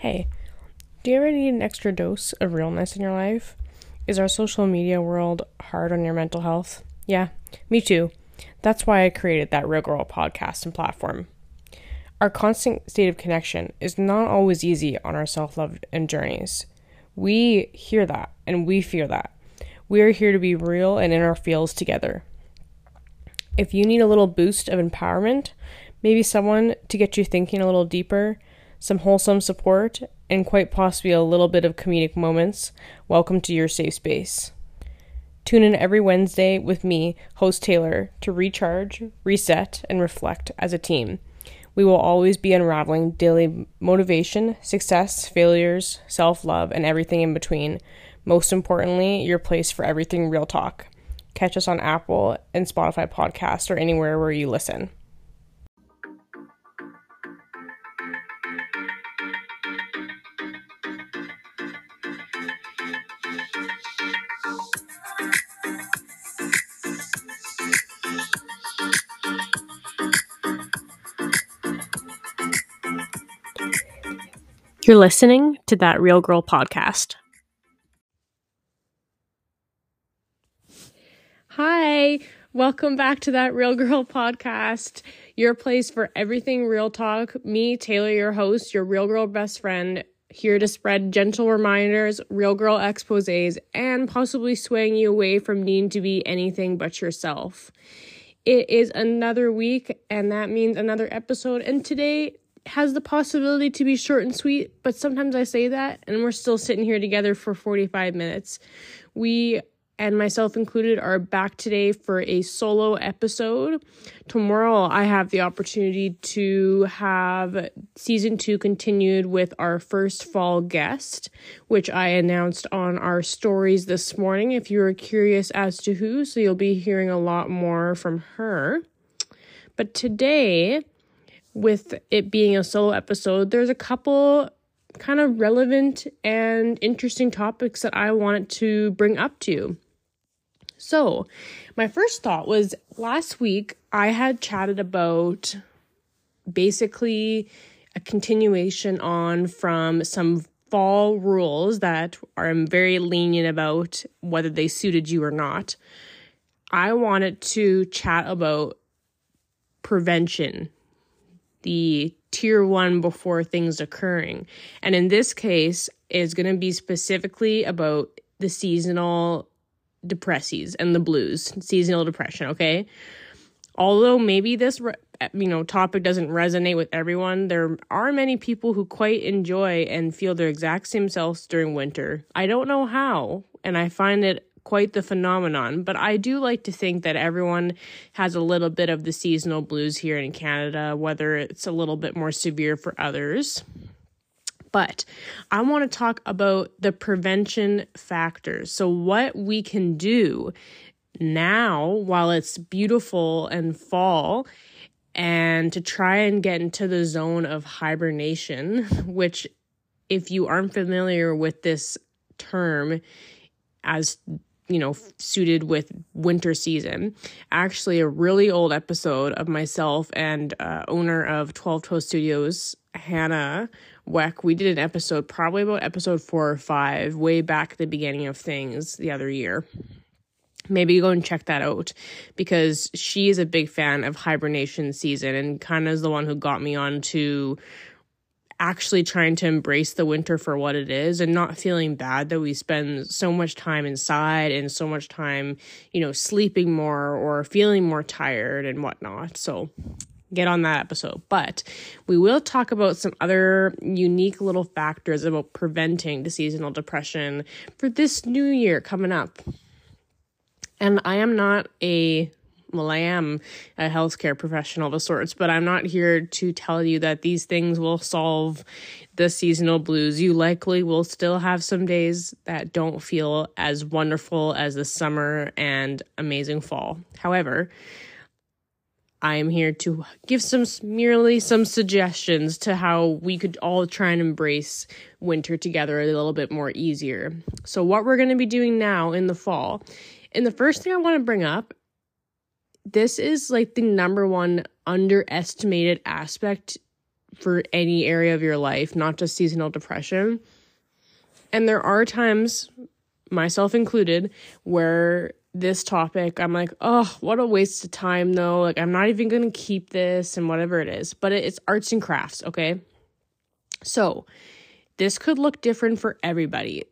Hey, do you ever need an extra dose of realness in your life? Is our social media world hard on your mental health? Yeah, me too. That's why I created that Real Girl podcast and platform. Our constant state of connection is not always easy on our self love and journeys. We hear that and we fear that. We are here to be real and in our feels together. If you need a little boost of empowerment, maybe someone to get you thinking a little deeper, some wholesome support, and quite possibly a little bit of comedic moments, welcome to your safe space. Tune in every Wednesday with me, host Taylor, to recharge, reset, and reflect as a team. We will always be unraveling daily motivation, success, failures, self love, and everything in between. Most importantly, your place for everything real talk. Catch us on Apple and Spotify podcasts or anywhere where you listen. You're listening to that Real Girl podcast. Hi, welcome back to that Real Girl podcast, your place for everything real talk. Me, Taylor, your host, your Real Girl best friend, here to spread gentle reminders, Real Girl exposes, and possibly swaying you away from needing to be anything but yourself. It is another week, and that means another episode. And today, has the possibility to be short and sweet, but sometimes I say that and we're still sitting here together for 45 minutes. We and myself included are back today for a solo episode. Tomorrow I have the opportunity to have season 2 continued with our first fall guest, which I announced on our stories this morning if you are curious as to who, so you'll be hearing a lot more from her. But today with it being a solo episode, there's a couple kind of relevant and interesting topics that I wanted to bring up to you. So, my first thought was last week I had chatted about basically a continuation on from some fall rules that I'm very lenient about whether they suited you or not. I wanted to chat about prevention the tier one before things occurring. And in this case, is going to be specifically about the seasonal depressies and the blues, seasonal depression, okay? Although maybe this you know topic doesn't resonate with everyone, there are many people who quite enjoy and feel their exact same selves during winter. I don't know how, and I find it quite the phenomenon, but I do like to think that everyone has a little bit of the seasonal blues here in Canada, whether it's a little bit more severe for others. But I want to talk about the prevention factors. So, what we can do now while it's beautiful and fall and to try and get into the zone of hibernation, which, if you aren't familiar with this term, as you know, suited with winter season. Actually, a really old episode of myself and uh, owner of 12 Toe Studios, Hannah Weck, we did an episode, probably about episode four or five, way back at the beginning of things the other year. Maybe go and check that out because she is a big fan of hibernation season and kind of is the one who got me on to actually trying to embrace the winter for what it is and not feeling bad that we spend so much time inside and so much time, you know, sleeping more or feeling more tired and whatnot. So get on that episode. But we will talk about some other unique little factors about preventing the seasonal depression for this new year coming up. And I am not a well, I am a healthcare professional of sorts, but I'm not here to tell you that these things will solve the seasonal blues. You likely will still have some days that don't feel as wonderful as the summer and amazing fall. However, I am here to give some merely some suggestions to how we could all try and embrace winter together a little bit more easier. So, what we're going to be doing now in the fall, and the first thing I want to bring up this is like the number one underestimated aspect for any area of your life, not just seasonal depression. And there are times, myself included, where this topic, I'm like, oh, what a waste of time, though. Like, I'm not even going to keep this and whatever it is. But it's arts and crafts, okay? So, this could look different for everybody.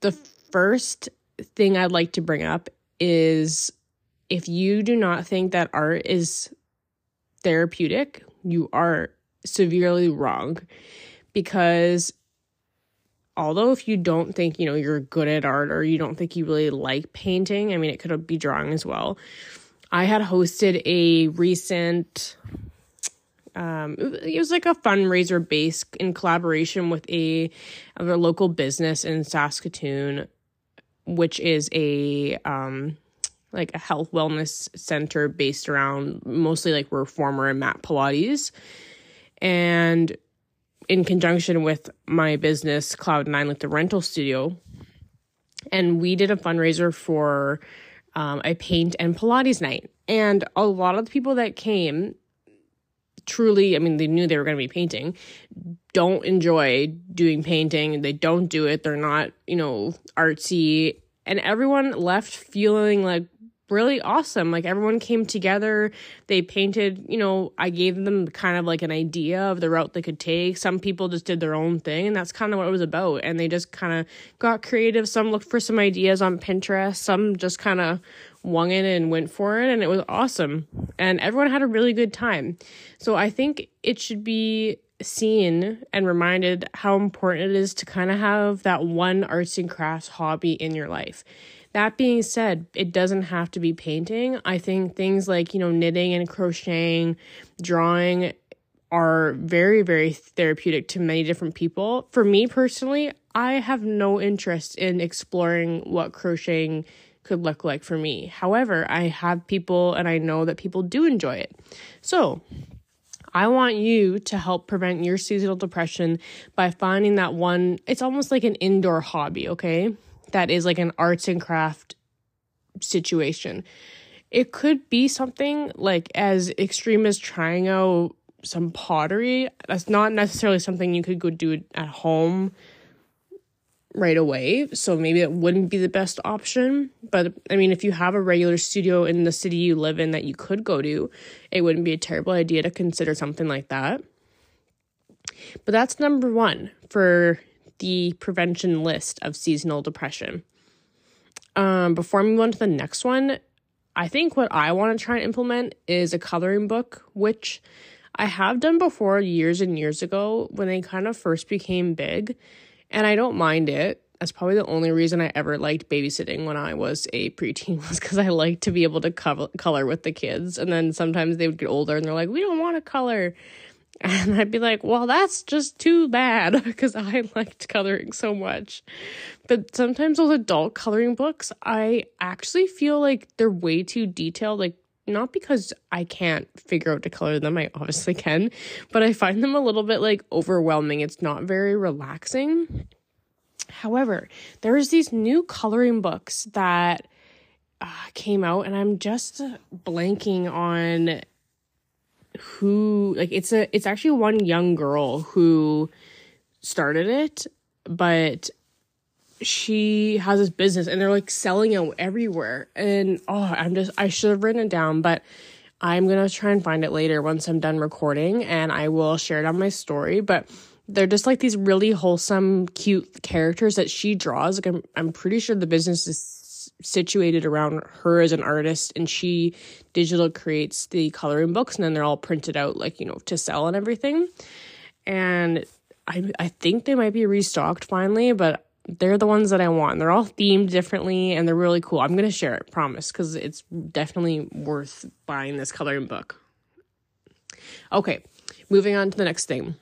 The first thing I'd like to bring up is if you do not think that art is therapeutic, you are severely wrong. Because although if you don't think you know you're good at art or you don't think you really like painting i mean it could be drawing as well. I had hosted a recent um, it was like a fundraiser base in collaboration with a, a local business in saskatoon which is a um, like a health wellness center based around mostly like reformer and mat pilates. And in conjunction with my business cloud nine like the rental studio and we did a fundraiser for um, a paint and pilates night. And a lot of the people that came truly i mean they knew they were going to be painting don't enjoy doing painting. They don't do it. They're not you know artsy. And everyone left feeling like really awesome. Like everyone came together. They painted, you know, I gave them kind of like an idea of the route they could take. Some people just did their own thing, and that's kind of what it was about. And they just kind of got creative. Some looked for some ideas on Pinterest, some just kind of wung it and went for it, and it was awesome. And everyone had a really good time. So I think it should be seen and reminded how important it is to kind of have that one arts and crafts hobby in your life. That being said, it doesn't have to be painting. I think things like, you know, knitting and crocheting, drawing are very, very therapeutic to many different people. For me personally, I have no interest in exploring what crocheting could look like for me. However, I have people and I know that people do enjoy it. So, I want you to help prevent your seasonal depression by finding that one, it's almost like an indoor hobby, okay? That is like an arts and craft situation. It could be something like as extreme as trying out some pottery. That's not necessarily something you could go do at home right away. So maybe it wouldn't be the best option. But I mean, if you have a regular studio in the city you live in that you could go to, it wouldn't be a terrible idea to consider something like that. But that's number one for the prevention list of seasonal depression. Um, before I move on to the next one, I think what I want to try and implement is a coloring book, which I have done before years and years ago when they kind of first became big, and I don't mind it. That's probably the only reason I ever liked babysitting when I was a preteen was because I liked to be able to co- color with the kids. And then sometimes they would get older and they're like, we don't want to color. And I'd be like, well, that's just too bad because I liked coloring so much. But sometimes those adult coloring books, I actually feel like they're way too detailed. Like, not because I can't figure out to color them, I obviously can, but I find them a little bit like overwhelming. It's not very relaxing. However, there's these new coloring books that uh, came out, and I'm just blanking on who like it's a it's actually one young girl who started it, but she has this business and they're like selling it everywhere. And oh, I'm just I should have written it down, but I'm gonna try and find it later once I'm done recording and I will share it on my story. But they're just like these really wholesome, cute characters that she draws. Like I'm I'm pretty sure the business is situated around her as an artist and she digital creates the coloring books and then they're all printed out like you know to sell and everything. And i i think they might be restocked finally but they're the ones that i want. They're all themed differently and they're really cool. I'm gonna share it promise because it's definitely worth buying this coloring book. Okay moving on to the next thing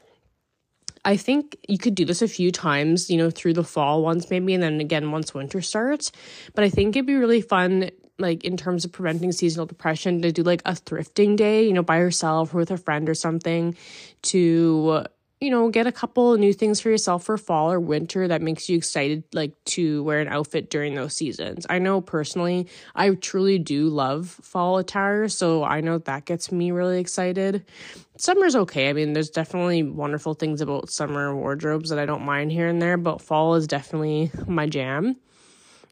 I think you could do this a few times, you know, through the fall once maybe, and then again once winter starts. But I think it'd be really fun, like in terms of preventing seasonal depression, to do like a thrifting day, you know, by yourself or with a friend or something to you know, get a couple new things for yourself for fall or winter that makes you excited like to wear an outfit during those seasons. I know personally, I truly do love fall attire, so I know that gets me really excited. Summer's okay. I mean, there's definitely wonderful things about summer wardrobes that I don't mind here and there, but fall is definitely my jam.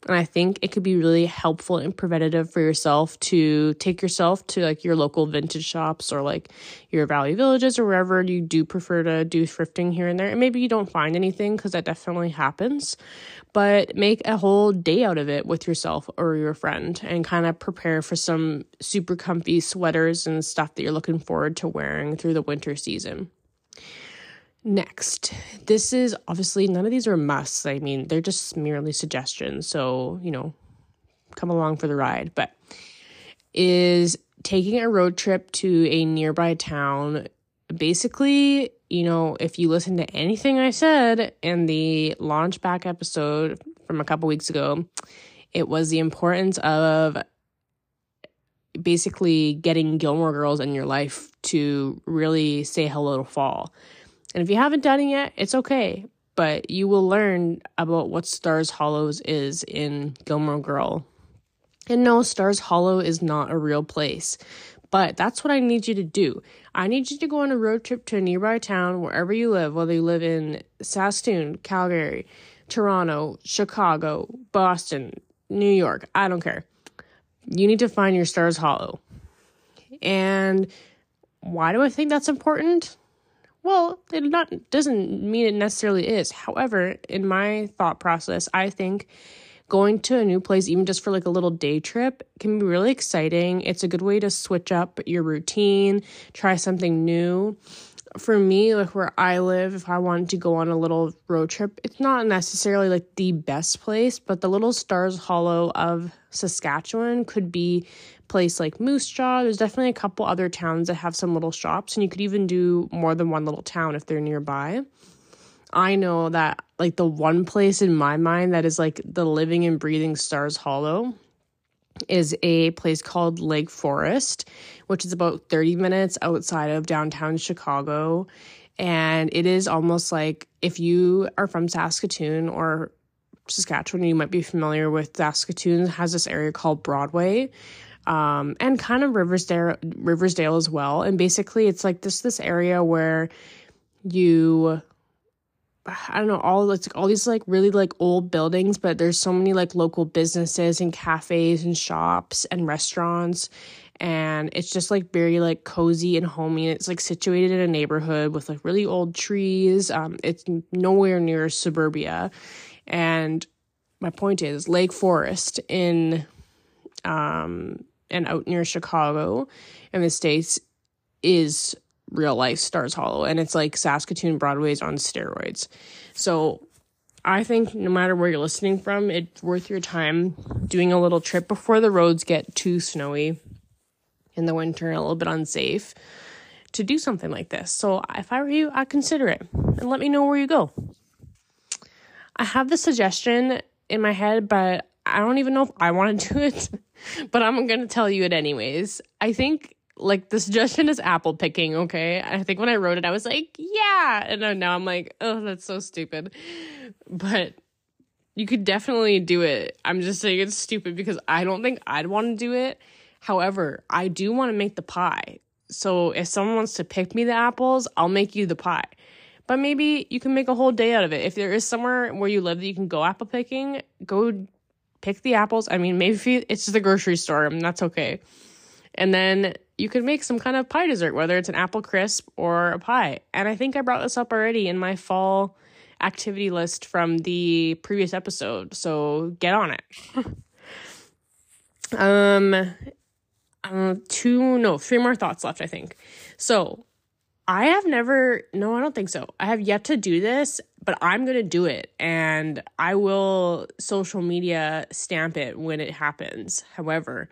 And I think it could be really helpful and preventative for yourself to take yourself to like your local vintage shops or like your Value Villages or wherever you do prefer to do thrifting here and there. And maybe you don't find anything because that definitely happens, but make a whole day out of it with yourself or your friend and kind of prepare for some super comfy sweaters and stuff that you're looking forward to wearing through the winter season. Next, this is obviously none of these are musts. I mean, they're just merely suggestions. So, you know, come along for the ride. But is taking a road trip to a nearby town. Basically, you know, if you listen to anything I said in the launch back episode from a couple weeks ago, it was the importance of basically getting Gilmore Girls in your life to really say hello to fall. And if you haven't done it yet, it's okay. But you will learn about what Stars Hollows is in Gilmore Girl. And no, Stars Hollow is not a real place. But that's what I need you to do. I need you to go on a road trip to a nearby town, wherever you live, whether you live in Saskatoon, Calgary, Toronto, Chicago, Boston, New York, I don't care. You need to find your Stars Hollow. And why do I think that's important? Well, it not doesn't mean it necessarily is. However, in my thought process, I think going to a new place even just for like a little day trip can be really exciting. It's a good way to switch up your routine, try something new. For me, like where I live, if I wanted to go on a little road trip, it's not necessarily like the best place, but the little Stars Hollow of Saskatchewan could be place like Moose Jaw. There's definitely a couple other towns that have some little shops, and you could even do more than one little town if they're nearby. I know that like the one place in my mind that is like the living and breathing Stars Hollow is a place called Lake Forest, which is about 30 minutes outside of downtown Chicago. And it is almost like if you are from Saskatoon or Saskatchewan, you might be familiar with Saskatoon has this area called Broadway, um, and kind of Riversdale, Riversdale as well. And basically, it's like this this area where you, I don't know, all it's all these like really like old buildings, but there's so many like local businesses and cafes and shops and restaurants. And it's just like very like cozy and homey. It's like situated in a neighborhood with like really old trees. Um, it's nowhere near suburbia. And my point is Lake Forest in um and out near Chicago in the States is real life Stars Hollow. And it's like Saskatoon Broadway's on steroids. So I think no matter where you're listening from, it's worth your time doing a little trip before the roads get too snowy in the winter and a little bit unsafe to do something like this. So if I were you, I'd consider it and let me know where you go. I have the suggestion in my head, but I don't even know if I want to do it, but I'm going to tell you it anyways. I think like the suggestion is apple picking, okay? I think when I wrote it, I was like, yeah. And now I'm like, oh, that's so stupid. But you could definitely do it. I'm just saying it's stupid because I don't think I'd want to do it. However, I do want to make the pie. So if someone wants to pick me the apples, I'll make you the pie. But maybe you can make a whole day out of it. If there is somewhere where you live that you can go apple picking, go pick the apples. I mean, maybe it's just the grocery store, and that's okay. And then you could make some kind of pie dessert, whether it's an apple crisp or a pie. And I think I brought this up already in my fall activity list from the previous episode. So get on it. um, uh, two, no, three more thoughts left, I think. So I have never, no, I don't think so. I have yet to do this, but I'm going to do it and I will social media stamp it when it happens. However,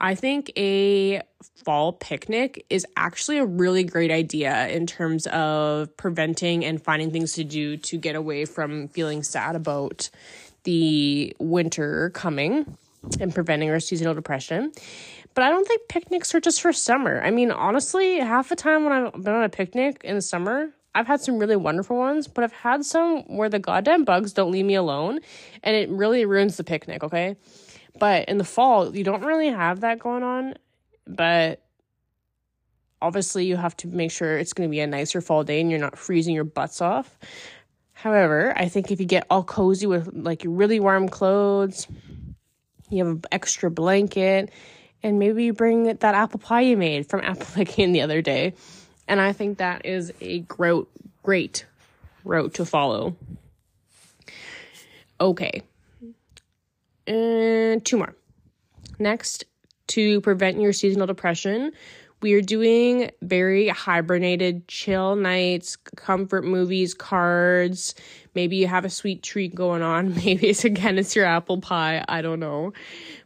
I think a fall picnic is actually a really great idea in terms of preventing and finding things to do to get away from feeling sad about the winter coming and preventing our seasonal depression. But I don't think picnics are just for summer. I mean, honestly, half the time when I've been on a picnic in the summer, I've had some really wonderful ones, but I've had some where the goddamn bugs don't leave me alone and it really ruins the picnic, okay? But in the fall, you don't really have that going on, but obviously you have to make sure it's going to be a nicer fall day and you're not freezing your butts off. However, I think if you get all cozy with like really warm clothes, you have an extra blanket, and maybe you bring that apple pie you made from apple picking the other day. And I think that is a great, great route to follow. Okay. And two more. Next, to prevent your seasonal depression, we are doing very hibernated chill nights, comfort movies, cards. Maybe you have a sweet treat going on. Maybe it's again, it's your apple pie. I don't know.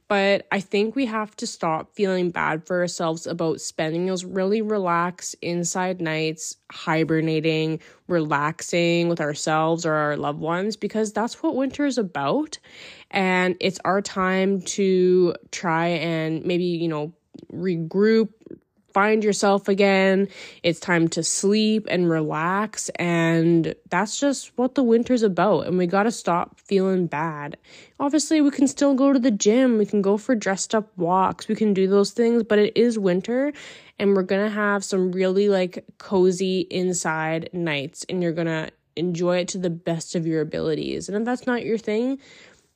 But I think we have to stop feeling bad for ourselves about spending those really relaxed inside nights, hibernating, relaxing with ourselves or our loved ones, because that's what winter is about. And it's our time to try and maybe, you know, regroup, find yourself again. It's time to sleep and relax. And that's just what the winter's about. And we got to stop feeling bad. Obviously, we can still go to the gym, we can go for dressed up walks, we can do those things, but it is winter and we're going to have some really like cozy inside nights and you're going to enjoy it to the best of your abilities. And if that's not your thing,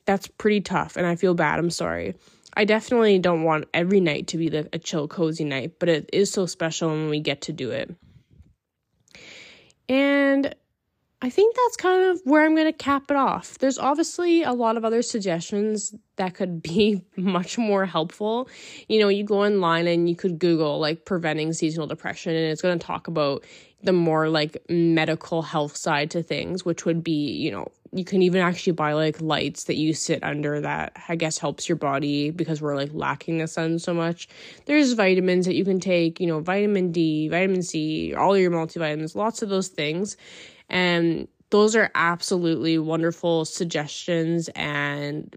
that's pretty tough. And I feel bad. I'm sorry. I definitely don't want every night to be the, a chill, cozy night, but it is so special when we get to do it. And I think that's kind of where I'm going to cap it off. There's obviously a lot of other suggestions that could be much more helpful. You know, you go online and you could Google like preventing seasonal depression, and it's going to talk about the more like medical health side to things, which would be, you know, you can even actually buy like lights that you sit under that I guess helps your body because we're like lacking the sun so much. There's vitamins that you can take, you know, vitamin D, vitamin C, all your multivitamins, lots of those things. And those are absolutely wonderful suggestions and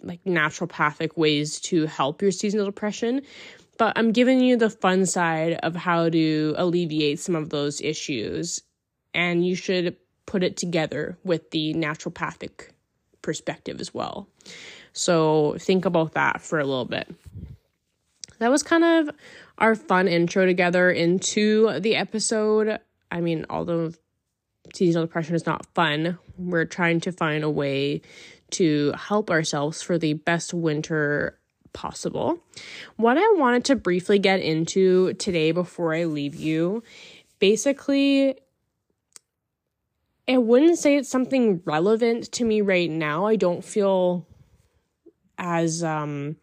like naturopathic ways to help your seasonal depression. But I'm giving you the fun side of how to alleviate some of those issues. And you should put it together with the naturopathic perspective as well. So think about that for a little bit. That was kind of our fun intro together into the episode. I mean, although seasonal depression is not fun, we're trying to find a way to help ourselves for the best winter possible. What I wanted to briefly get into today before I leave you basically I wouldn't say it's something relevant to me right now. I don't feel as um,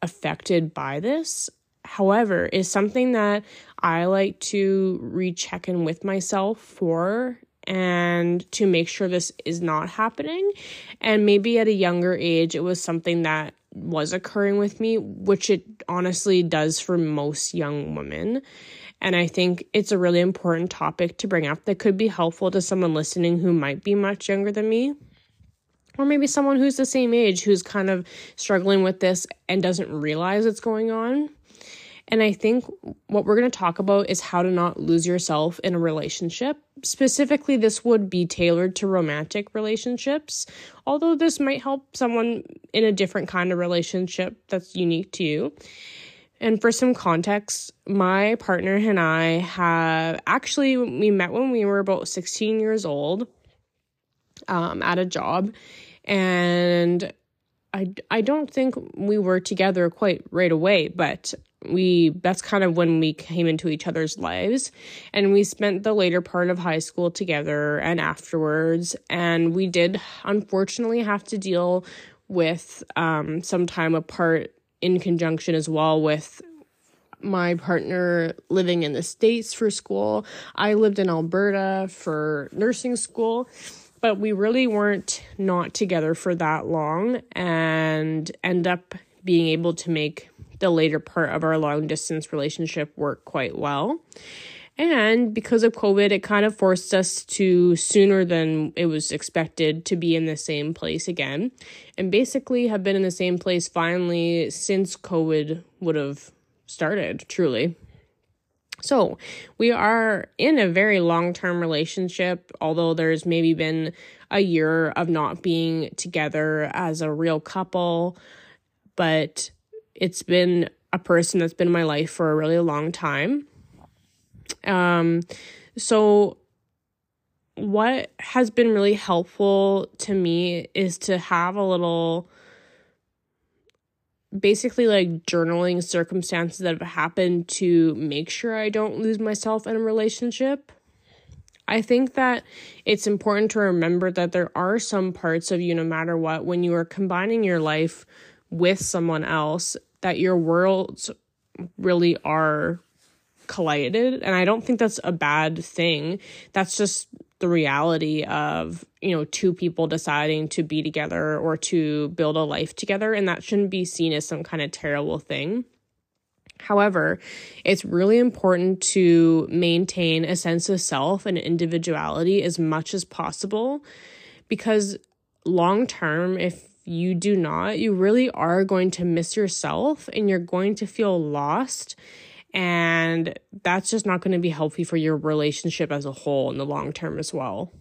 affected by this. However, is something that I like to recheck in with myself for and to make sure this is not happening. And maybe at a younger age, it was something that was occurring with me, which it honestly does for most young women. And I think it's a really important topic to bring up that could be helpful to someone listening who might be much younger than me. Or maybe someone who's the same age who's kind of struggling with this and doesn't realize it's going on. And I think what we're going to talk about is how to not lose yourself in a relationship. Specifically, this would be tailored to romantic relationships, although this might help someone in a different kind of relationship that's unique to you. And for some context, my partner and I have actually we met when we were about 16 years old um, at a job. And I, I don't think we were together quite right away, but we that's kind of when we came into each other's lives. And we spent the later part of high school together and afterwards. And we did unfortunately have to deal with um, some time apart in conjunction as well with my partner living in the States for school. I lived in Alberta for nursing school, but we really weren't not together for that long and end up being able to make the later part of our long distance relationship work quite well. And because of COVID, it kind of forced us to sooner than it was expected to be in the same place again. And basically have been in the same place finally since COVID would have started, truly. So, we are in a very long term relationship, although there's maybe been a year of not being together as a real couple, but it's been a person that's been in my life for a really long time. Um, so, what has been really helpful to me is to have a little basically like journaling circumstances that have happened to make sure I don't lose myself in a relationship. I think that it's important to remember that there are some parts of you, no matter what, when you are combining your life with someone else, that your worlds really are collided. And I don't think that's a bad thing. That's just the reality of you know two people deciding to be together or to build a life together and that shouldn't be seen as some kind of terrible thing However, it's really important to maintain a sense of self and individuality as much as possible because long term, if you do not, you really are going to miss yourself and you're going to feel lost and that's just not going to be healthy for your relationship as a whole in the long term as well.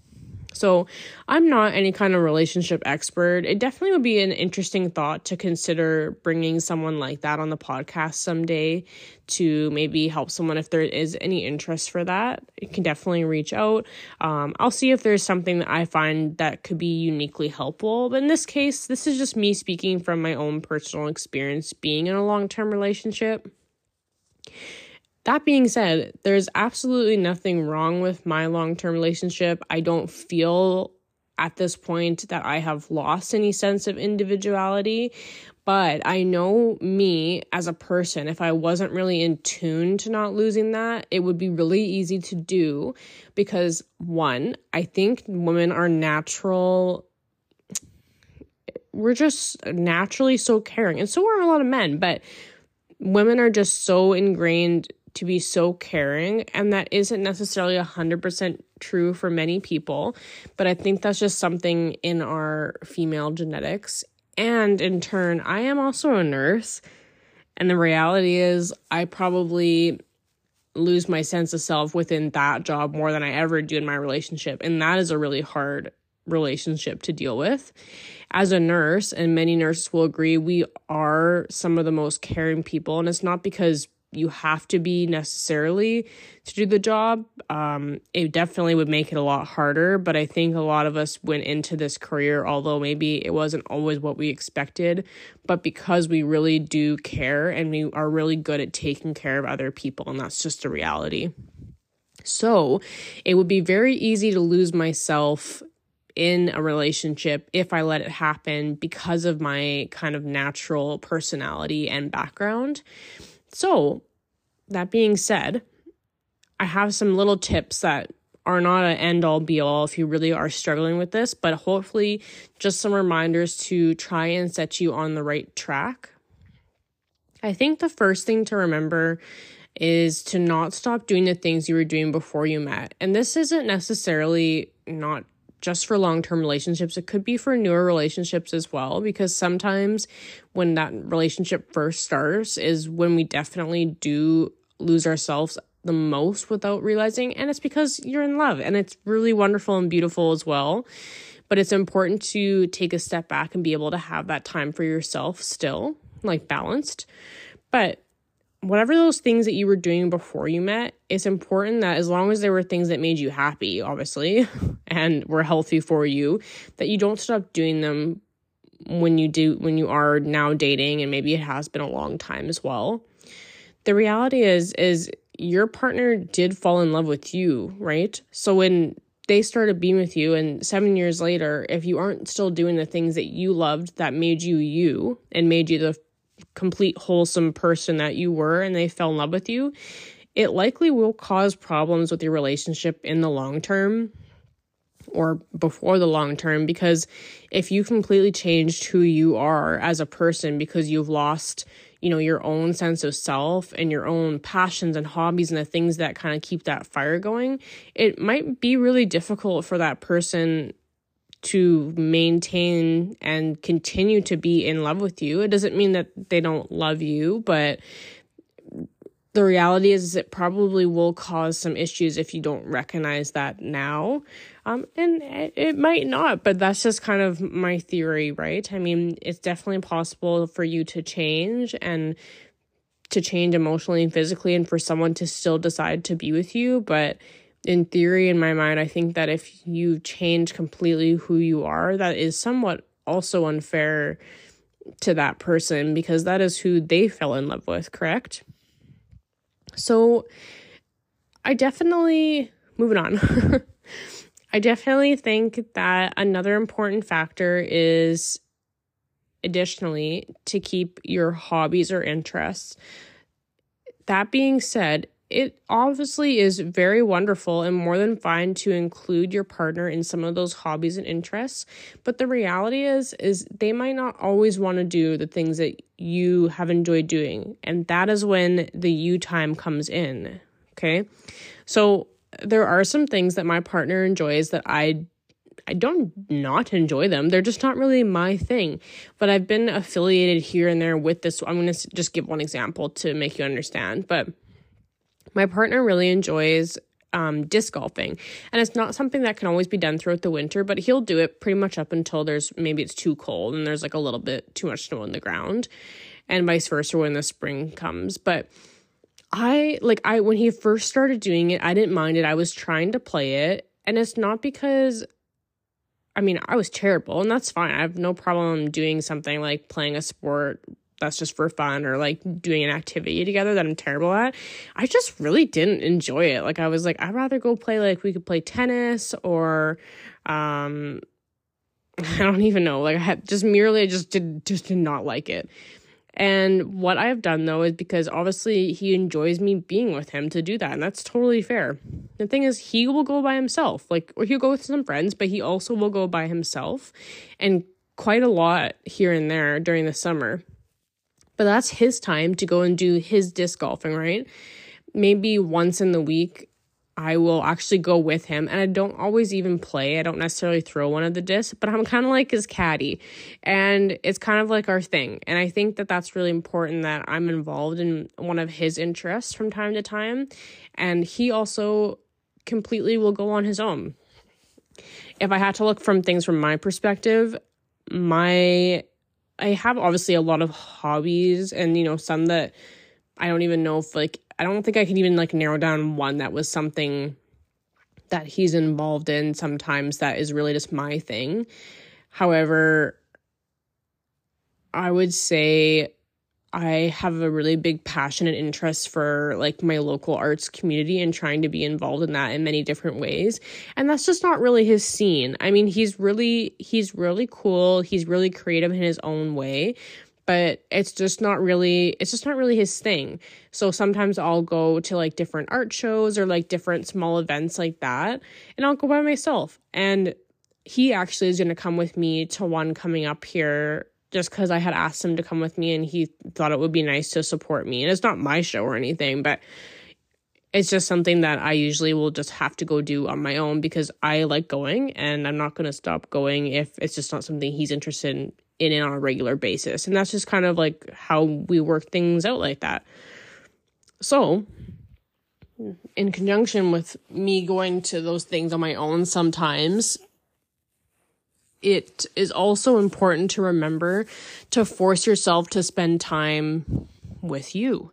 So, I'm not any kind of relationship expert. It definitely would be an interesting thought to consider bringing someone like that on the podcast someday to maybe help someone if there is any interest for that. You can definitely reach out. Um, I'll see if there's something that I find that could be uniquely helpful. But in this case, this is just me speaking from my own personal experience being in a long term relationship. That being said, there's absolutely nothing wrong with my long term relationship. I don't feel at this point that I have lost any sense of individuality. But I know me as a person, if I wasn't really in tune to not losing that, it would be really easy to do because one, I think women are natural we're just naturally so caring and so are a lot of men but women are just so ingrained to be so caring and that isn't necessarily 100% true for many people but i think that's just something in our female genetics. And in turn i am also a nurse and the reality is i probably lose my sense of self within that job more than i ever do in my relationship and that is a really hard relationship to deal with as a nurse, and many nurses will agree, we are some of the most caring people. And it's not because you have to be necessarily to do the job. Um, it definitely would make it a lot harder. But I think a lot of us went into this career, although maybe it wasn't always what we expected, but because we really do care and we are really good at taking care of other people. And that's just a reality. So it would be very easy to lose myself in a relationship if I let it happen because of my kind of natural personality and background. So, that being said, I have some little tips that are not an end all be all if you really are struggling with this, but hopefully just some reminders to try and set you on the right track. I think the first thing to remember is to not stop doing the things you were doing before you met. And this isn't necessarily not just for long term relationships. It could be for newer relationships as well, because sometimes when that relationship first starts is when we definitely do lose ourselves the most without realizing. And it's because you're in love and it's really wonderful and beautiful as well. But it's important to take a step back and be able to have that time for yourself still, like balanced. But whatever those things that you were doing before you met, it's important that as long as there were things that made you happy, obviously, and were healthy for you, that you don't stop doing them when you do when you are now dating and maybe it has been a long time as well. The reality is is your partner did fall in love with you, right? So when they started being with you and 7 years later if you aren't still doing the things that you loved that made you you and made you the complete wholesome person that you were and they fell in love with you, it likely will cause problems with your relationship in the long term or before the long term because if you completely changed who you are as a person because you've lost you know your own sense of self and your own passions and hobbies and the things that kind of keep that fire going it might be really difficult for that person to maintain and continue to be in love with you. It doesn't mean that they don't love you, but the reality is, it probably will cause some issues if you don't recognize that now. Um, and it, it might not, but that's just kind of my theory, right? I mean, it's definitely possible for you to change and to change emotionally and physically, and for someone to still decide to be with you. But in theory, in my mind, I think that if you change completely who you are, that is somewhat also unfair to that person because that is who they fell in love with, correct? So I definitely, moving on, I definitely think that another important factor is additionally to keep your hobbies or interests. That being said, it obviously is very wonderful and more than fine to include your partner in some of those hobbies and interests but the reality is is they might not always want to do the things that you have enjoyed doing and that is when the you time comes in okay so there are some things that my partner enjoys that i I don't not enjoy them. They're just not really my thing. But I've been affiliated here and there with this. I'm going to just give one example to make you understand. But my partner really enjoys um, disc golfing. And it's not something that can always be done throughout the winter, but he'll do it pretty much up until there's maybe it's too cold and there's like a little bit too much snow on the ground, and vice versa when the spring comes. But I like, I, when he first started doing it, I didn't mind it. I was trying to play it. And it's not because I mean, I was terrible, and that's fine. I have no problem doing something like playing a sport that's just for fun or like doing an activity together that I'm terrible at. I just really didn't enjoy it. Like I was like, I'd rather go play like we could play tennis or um I don't even know. Like I had just merely I just did just did not like it. And what I have done though is because obviously he enjoys me being with him to do that, and that's totally fair. The thing is, he will go by himself, like, or he'll go with some friends, but he also will go by himself, and quite a lot here and there during the summer. But that's his time to go and do his disc golfing, right? Maybe once in the week, I will actually go with him. And I don't always even play. I don't necessarily throw one of the discs, but I'm kind of like his caddy. And it's kind of like our thing. And I think that that's really important that I'm involved in one of his interests from time to time. And he also completely will go on his own. If I had to look from things from my perspective, my I have obviously a lot of hobbies and you know some that I don't even know if like I don't think I can even like narrow down one that was something that he's involved in sometimes that is really just my thing. However, I would say I have a really big passion and interest for like my local arts community and trying to be involved in that in many different ways. And that's just not really his scene. I mean, he's really he's really cool. He's really creative in his own way, but it's just not really it's just not really his thing. So sometimes I'll go to like different art shows or like different small events like that, and I'll go by myself. And he actually is going to come with me to one coming up here just because I had asked him to come with me and he thought it would be nice to support me. And it's not my show or anything, but it's just something that I usually will just have to go do on my own because I like going and I'm not going to stop going if it's just not something he's interested in, in on a regular basis. And that's just kind of like how we work things out like that. So, in conjunction with me going to those things on my own sometimes, it is also important to remember to force yourself to spend time with you.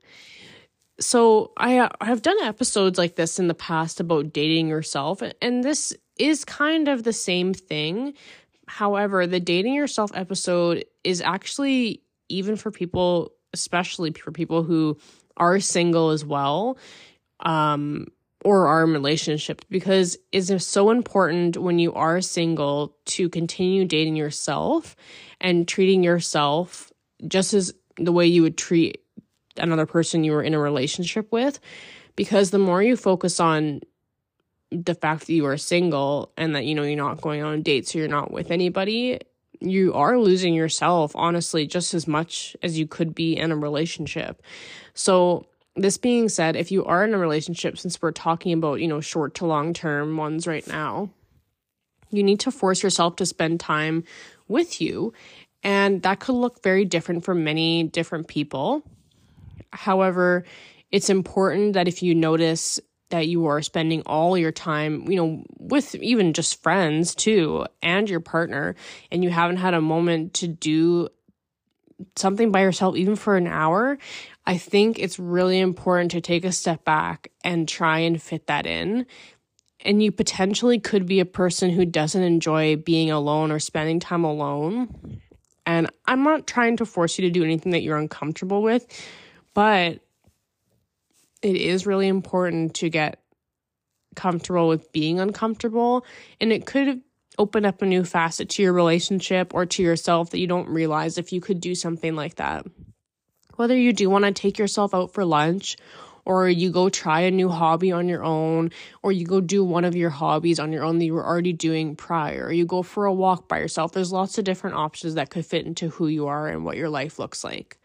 So I I've done episodes like this in the past about dating yourself and this is kind of the same thing. However, the dating yourself episode is actually even for people especially for people who are single as well um or are in relationships because it's so important when you are single to continue dating yourself and treating yourself just as the way you would treat another person you were in a relationship with. Because the more you focus on the fact that you are single and that you know you're not going on dates or you're not with anybody you are losing yourself honestly just as much as you could be in a relationship. So this being said, if you are in a relationship, since we're talking about, you know, short to long term ones right now, you need to force yourself to spend time with you. And that could look very different for many different people. However, it's important that if you notice that you are spending all your time, you know, with even just friends too, and your partner, and you haven't had a moment to do something by yourself, even for an hour, I think it's really important to take a step back and try and fit that in. And you potentially could be a person who doesn't enjoy being alone or spending time alone. And I'm not trying to force you to do anything that you're uncomfortable with, but it is really important to get comfortable with being uncomfortable. And it could open up a new facet to your relationship or to yourself that you don't realize if you could do something like that. Whether you do want to take yourself out for lunch or you go try a new hobby on your own, or you go do one of your hobbies on your own that you were already doing prior, or you go for a walk by yourself. There's lots of different options that could fit into who you are and what your life looks like.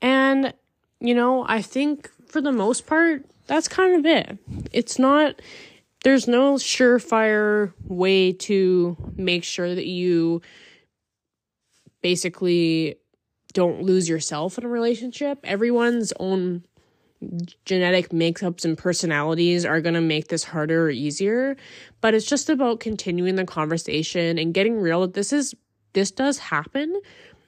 And, you know, I think for the most part, that's kind of it. It's not, there's no surefire way to make sure that you basically don't lose yourself in a relationship. Everyone's own genetic makeups and personalities are going to make this harder or easier, but it's just about continuing the conversation and getting real that this is this does happen.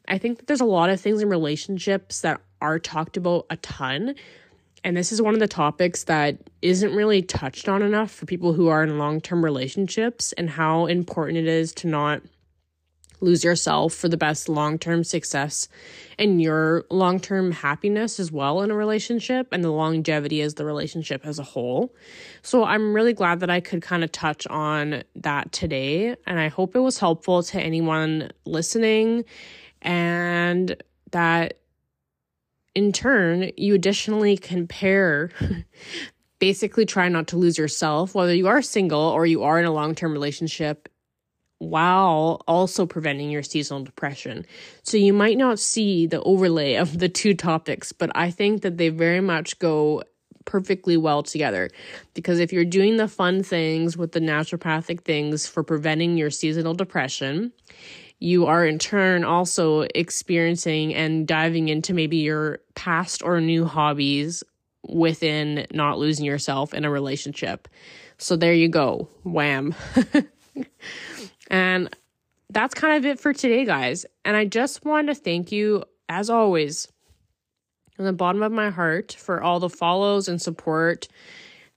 I think that there's a lot of things in relationships that are talked about a ton, and this is one of the topics that isn't really touched on enough for people who are in long term relationships and how important it is to not lose yourself for the best long term success and your long term happiness as well in a relationship and the longevity as the relationship as a whole. So I'm really glad that I could kind of touch on that today. And I hope it was helpful to anyone listening and that in turn, you additionally compare basically try not to lose yourself, whether you are single or you are in a long term relationship, while also preventing your seasonal depression. So you might not see the overlay of the two topics, but I think that they very much go perfectly well together because if you're doing the fun things with the naturopathic things for preventing your seasonal depression you are in turn also experiencing and diving into maybe your past or new hobbies within not losing yourself in a relationship. So there you go. Wham. and that's kind of it for today, guys. And I just want to thank you, as always, from the bottom of my heart for all the follows and support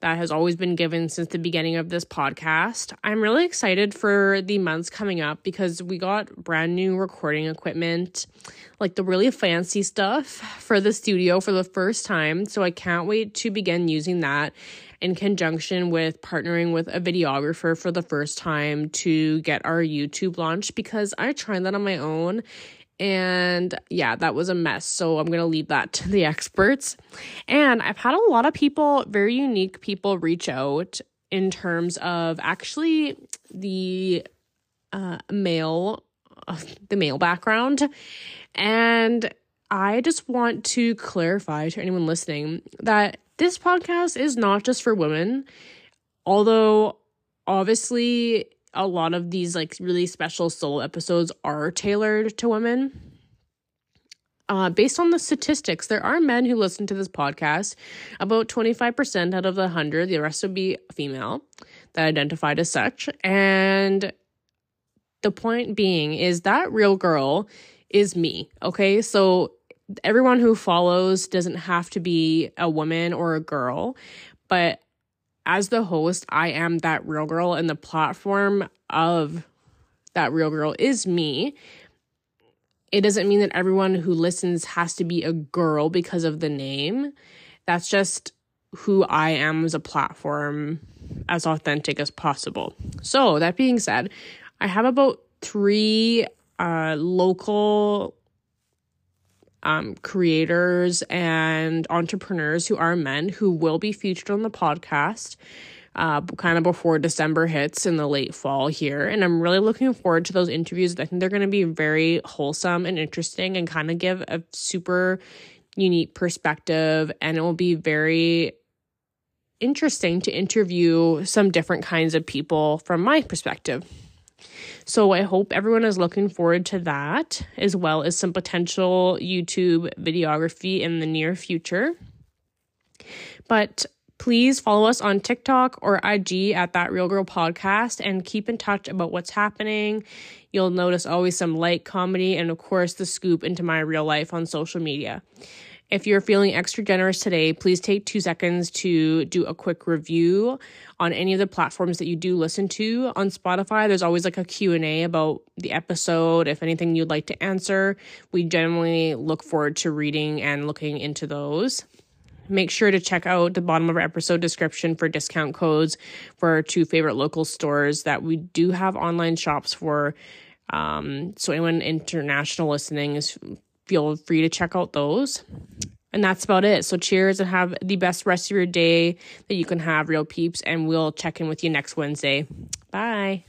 that has always been given since the beginning of this podcast. I'm really excited for the months coming up because we got brand new recording equipment, like the really fancy stuff for the studio for the first time. So I can't wait to begin using that in conjunction with partnering with a videographer for the first time to get our YouTube launch because I tried that on my own and yeah, that was a mess. So I'm going to leave that to the experts. And I've had a lot of people, very unique people, reach out in terms of actually the uh, male, the male background. And I just want to clarify to anyone listening that this podcast is not just for women, although obviously a lot of these like really special solo episodes are tailored to women. Uh, based on the statistics, there are men who listen to this podcast. About 25% out of the 100, the rest would be female that identified as such. And the point being is that real girl is me. Okay. So everyone who follows doesn't have to be a woman or a girl, but as the host, I am that real girl, and the platform of that real girl is me. It doesn't mean that everyone who listens has to be a girl because of the name. That's just who I am as a platform, as authentic as possible. So, that being said, I have about three uh, local um, creators and entrepreneurs who are men who will be featured on the podcast. Uh, kind of before December hits in the late fall here. And I'm really looking forward to those interviews. I think they're going to be very wholesome and interesting and kind of give a super unique perspective. And it will be very interesting to interview some different kinds of people from my perspective. So I hope everyone is looking forward to that, as well as some potential YouTube videography in the near future. But please follow us on TikTok or IG at That Real Girl Podcast and keep in touch about what's happening. You'll notice always some light comedy and, of course, the scoop into my real life on social media. If you're feeling extra generous today, please take two seconds to do a quick review on any of the platforms that you do listen to. On Spotify, there's always like a Q&A about the episode, if anything you'd like to answer. We generally look forward to reading and looking into those. Make sure to check out the bottom of our episode description for discount codes for our two favorite local stores that we do have online shops for. Um, so anyone international listening is feel free to check out those. And that's about it. So, cheers and have the best rest of your day that you can have, real peeps. And we'll check in with you next Wednesday. Bye.